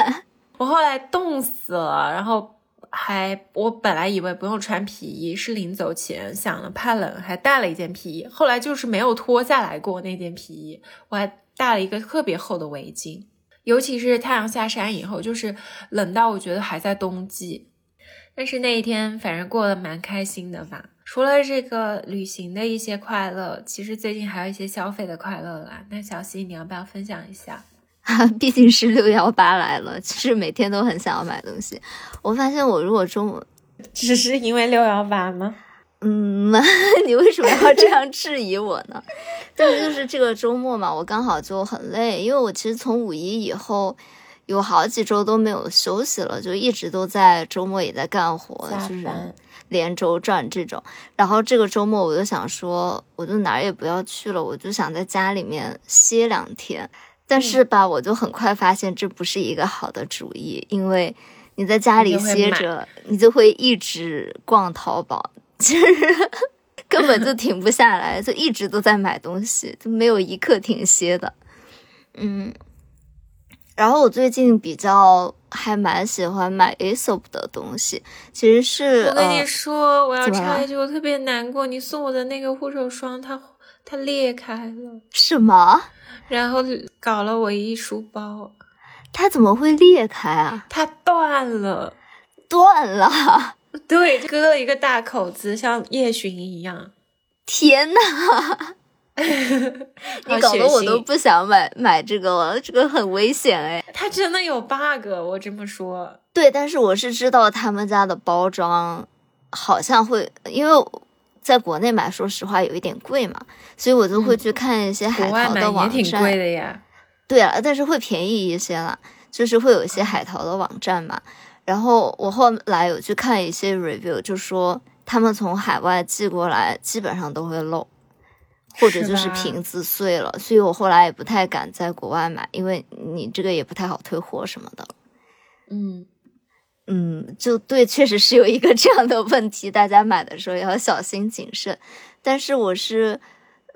我后来冻死了，然后还我本来以为不用穿皮衣，是临走前想了怕冷，还带了一件皮衣。后来就是没有脱下来过那件皮衣，我还带了一个特别厚的围巾。尤其是太阳下山以后，就是冷到我觉得还在冬季。但是那一天反正过得蛮开心的吧。除了这个旅行的一些快乐，其实最近还有一些消费的快乐啦。那小溪，你要不要分享一下？毕竟是六幺八来了，其实每天都很想要买东西。我发现我如果中午，只是因为六幺八吗？嗯，你为什么要这样质疑我呢？但是就是这个周末嘛，我刚好就很累，因为我其实从五一以后有好几周都没有休息了，就一直都在周末也在干活，就是连轴转这种。然后这个周末我就想说，我就哪儿也不要去了，我就想在家里面歇两天。但是吧，我就很快发现这不是一个好的主意，因为你在家里歇着，你就会一直逛淘宝，其 实根本就停不下来，就一直都在买东西，就没有一刻停歇的。嗯，然后我最近比较还蛮喜欢买 Aesop 的东西，其实是我跟你说，我要插一句，我特别难过，你送我的那个护手霜，它它裂开了，什么？然后搞了我一书包，它怎么会裂开啊？它断了，断了，对，割了一个大口子，像夜巡一样。天呐，你搞得我都不想买买这个了，这个很危险哎。它真的有 bug，我这么说。对，但是我是知道他们家的包装好像会，因为。在国内买，说实话有一点贵嘛，所以我就会去看一些海淘的网站。也挺贵的呀。对啊，但是会便宜一些啦，就是会有一些海淘的网站嘛。然后我后来有去看一些 review，就说他们从海外寄过来基本上都会漏，或者就是瓶子碎了，所以我后来也不太敢在国外买，因为你这个也不太好退货什么的。嗯。嗯，就对，确实是有一个这样的问题，大家买的时候要小心谨慎。但是我是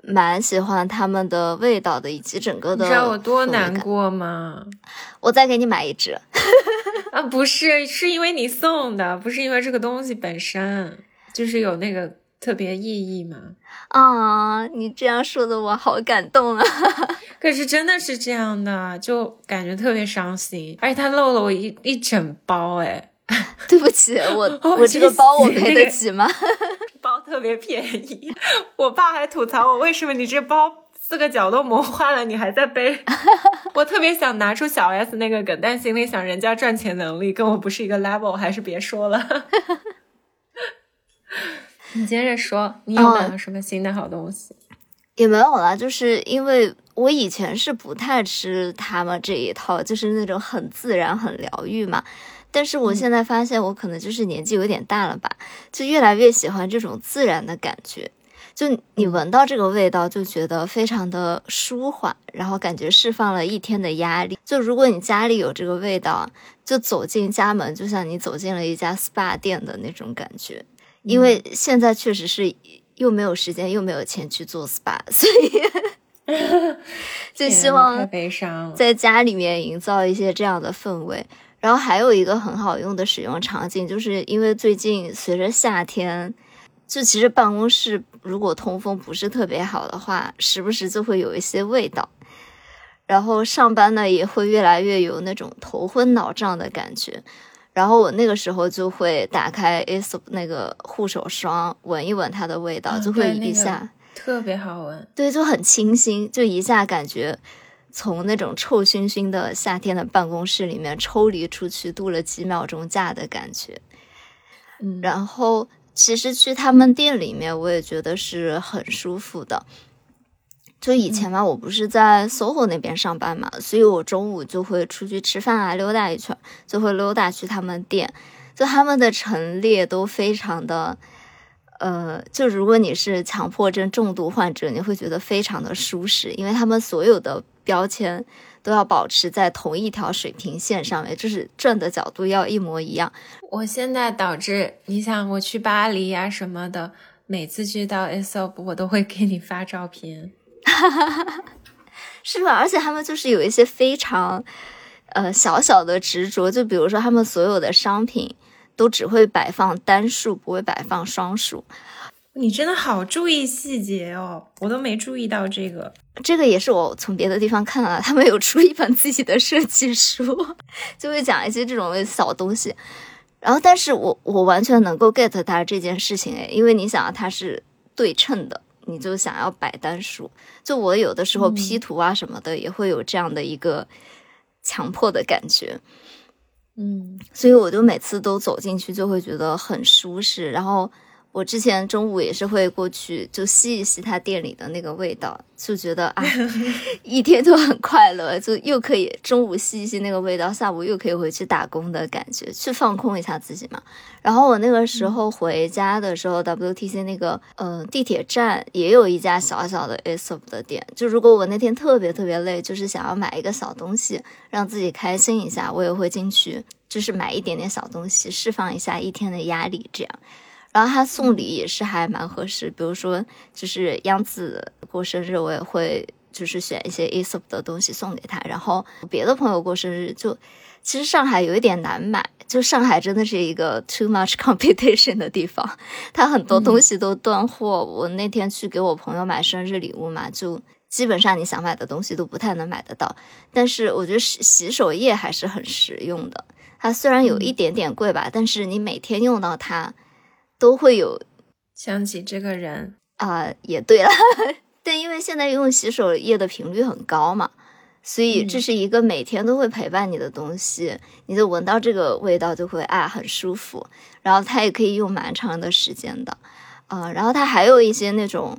蛮喜欢他们的味道的，以及整个的。你知道我多难过吗？我再给你买一支。啊，不是，是因为你送的，不是因为这个东西本身就是有那个特别意义嘛？啊，你这样说的我好感动啊！可是真的是这样的，就感觉特别伤心，而且他漏了我一一整包，哎，对不起，我我这个包我赔得起吗？包特别便宜，我爸还吐槽我，为什么你这包四个角都磨坏了，你还在背？我特别想拿出小 S 那个梗，但心里想，人家赚钱能力跟我不是一个 level，还是别说了。你接着说，你有买到什么新的好东西？也没有啦，就是因为我以前是不太吃他们这一套，就是那种很自然、很疗愈嘛。但是我现在发现，我可能就是年纪有点大了吧，就越来越喜欢这种自然的感觉。就你闻到这个味道，就觉得非常的舒缓，然后感觉释放了一天的压力。就如果你家里有这个味道，就走进家门，就像你走进了一家 SPA 店的那种感觉。因为现在确实是。又没有时间，又没有钱去做 SPA，所以 就希望在家里面营造一些这样的氛围。然后还有一个很好用的使用场景，就是因为最近随着夏天，就其实办公室如果通风不是特别好的话，时不时就会有一些味道。然后上班呢也会越来越有那种头昏脑胀的感觉。然后我那个时候就会打开 Aesop 那个护手霜，闻一闻它的味道，就会一下特别好闻。对，就很清新，就一下感觉从那种臭熏熏的夏天的办公室里面抽离出去，度了几秒钟假的感觉。嗯，然后其实去他们店里面，我也觉得是很舒服的。就以前嘛，我不是在 SOHO 那边上班嘛，所以我中午就会出去吃饭啊，溜达一圈，就会溜达去他们店。就他们的陈列都非常的，呃，就如果你是强迫症重度患者，你会觉得非常的舒适，因为他们所有的标签都要保持在同一条水平线上面，就是转的角度要一模一样。我现在导致你想我去巴黎呀什么的，每次去到 Aesop，我都会给你发照片，是吧？而且他们就是有一些非常呃小小的执着，就比如说他们所有的商品。都只会摆放单数，不会摆放双数。你真的好注意细节哦，我都没注意到这个。这个也是我从别的地方看到，他们有出一本自己的设计书，就会讲一些这种小东西。然后，但是我我完全能够 get 他这件事情诶，因为你想要它是对称的，你就想要摆单数。就我有的时候 P 图啊什么的，也会有这样的一个强迫的感觉。嗯，所以我就每次都走进去就会觉得很舒适，然后。我之前中午也是会过去，就吸一吸他店里的那个味道，就觉得啊，一天都很快乐，就又可以中午吸一吸那个味道，下午又可以回去打工的感觉，去放空一下自己嘛。然后我那个时候回家的时候，WTC 那个呃地铁站也有一家小小的 Aesop 的店，就如果我那天特别特别累，就是想要买一个小东西让自己开心一下，我也会进去，就是买一点点小东西，释放一下一天的压力，这样。然后他送礼也是还蛮合适，比如说就是央子过生日，我也会就是选一些 Aesop 的东西送给他。然后别的朋友过生日，就其实上海有一点难买，就上海真的是一个 too much competition 的地方，它很多东西都断货。我那天去给我朋友买生日礼物嘛，就基本上你想买的东西都不太能买得到。但是我觉得洗洗手液还是很实用的，它虽然有一点点贵吧，但是你每天用到它。都会有想起这个人啊，也对了，但因为现在用洗手液的频率很高嘛，所以这是一个每天都会陪伴你的东西，你就闻到这个味道就会啊很舒服，然后它也可以用蛮长的时间的，啊，然后它还有一些那种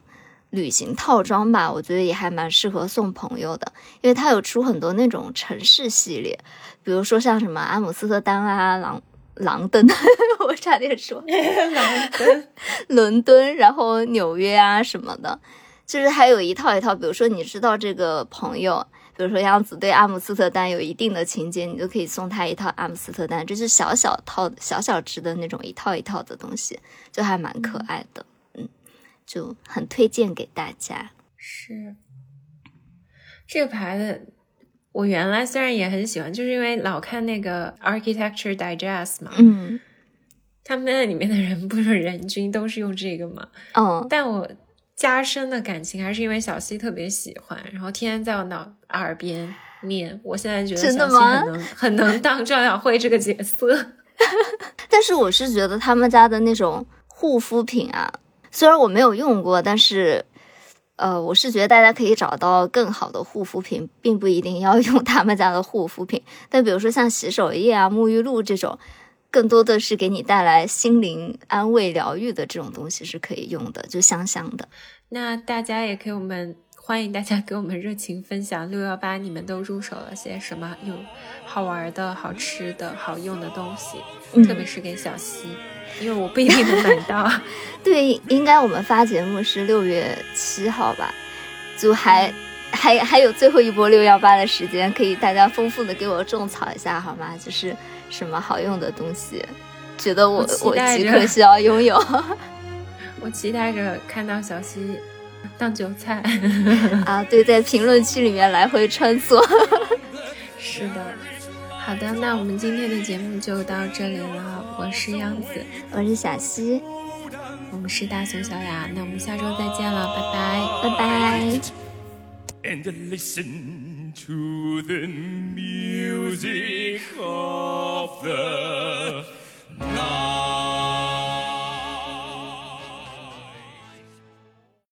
旅行套装吧，我觉得也还蛮适合送朋友的，因为它有出很多那种城市系列，比如说像什么阿姆斯特丹啊，狼。狼登，我差点说狼登，伦敦，然后纽约啊什么的，就是还有一套一套。比如说，你知道这个朋友，比如说杨子对阿姆斯特丹有一定的情节，你就可以送他一套阿姆斯特丹，这是小小套、小小只的那种一套一套的东西，就还蛮可爱的。嗯，就很推荐给大家。是，这个牌子。我原来虽然也很喜欢，就是因为老看那个 Architecture Digest 嘛，嗯，他们那里面的人不是人均都是用这个嘛，嗯，但我加深的感情还是因为小西特别喜欢，然后天天在我脑耳边念，我现在觉得小西很能很能当赵小慧这个角色，但是我是觉得他们家的那种护肤品啊，虽然我没有用过，但是。呃，我是觉得大家可以找到更好的护肤品，并不一定要用他们家的护肤品。但比如说像洗手液啊、沐浴露这种，更多的是给你带来心灵安慰、疗愈的这种东西是可以用的，就香香的。那大家也可以，我们欢迎大家给我们热情分享六幺八，你们都入手了些什么有好玩的、好吃的、好用的东西，特别是给小溪。因为我不一定能买到，对，应该我们发节目是六月七号吧，就还还还有最后一波六幺八的时间，可以大家丰富的给我种草一下好吗？就是什么好用的东西，觉得我我即刻需要拥有。我期待着看到小溪当韭菜啊！对，在评论区里面来回穿梭。是的。好的那我们今天的节目就到这里了。我是杨紫我是小溪。我们是大熊小雅。那我们下周再见了拜拜。拜拜。And listen to the music of the night.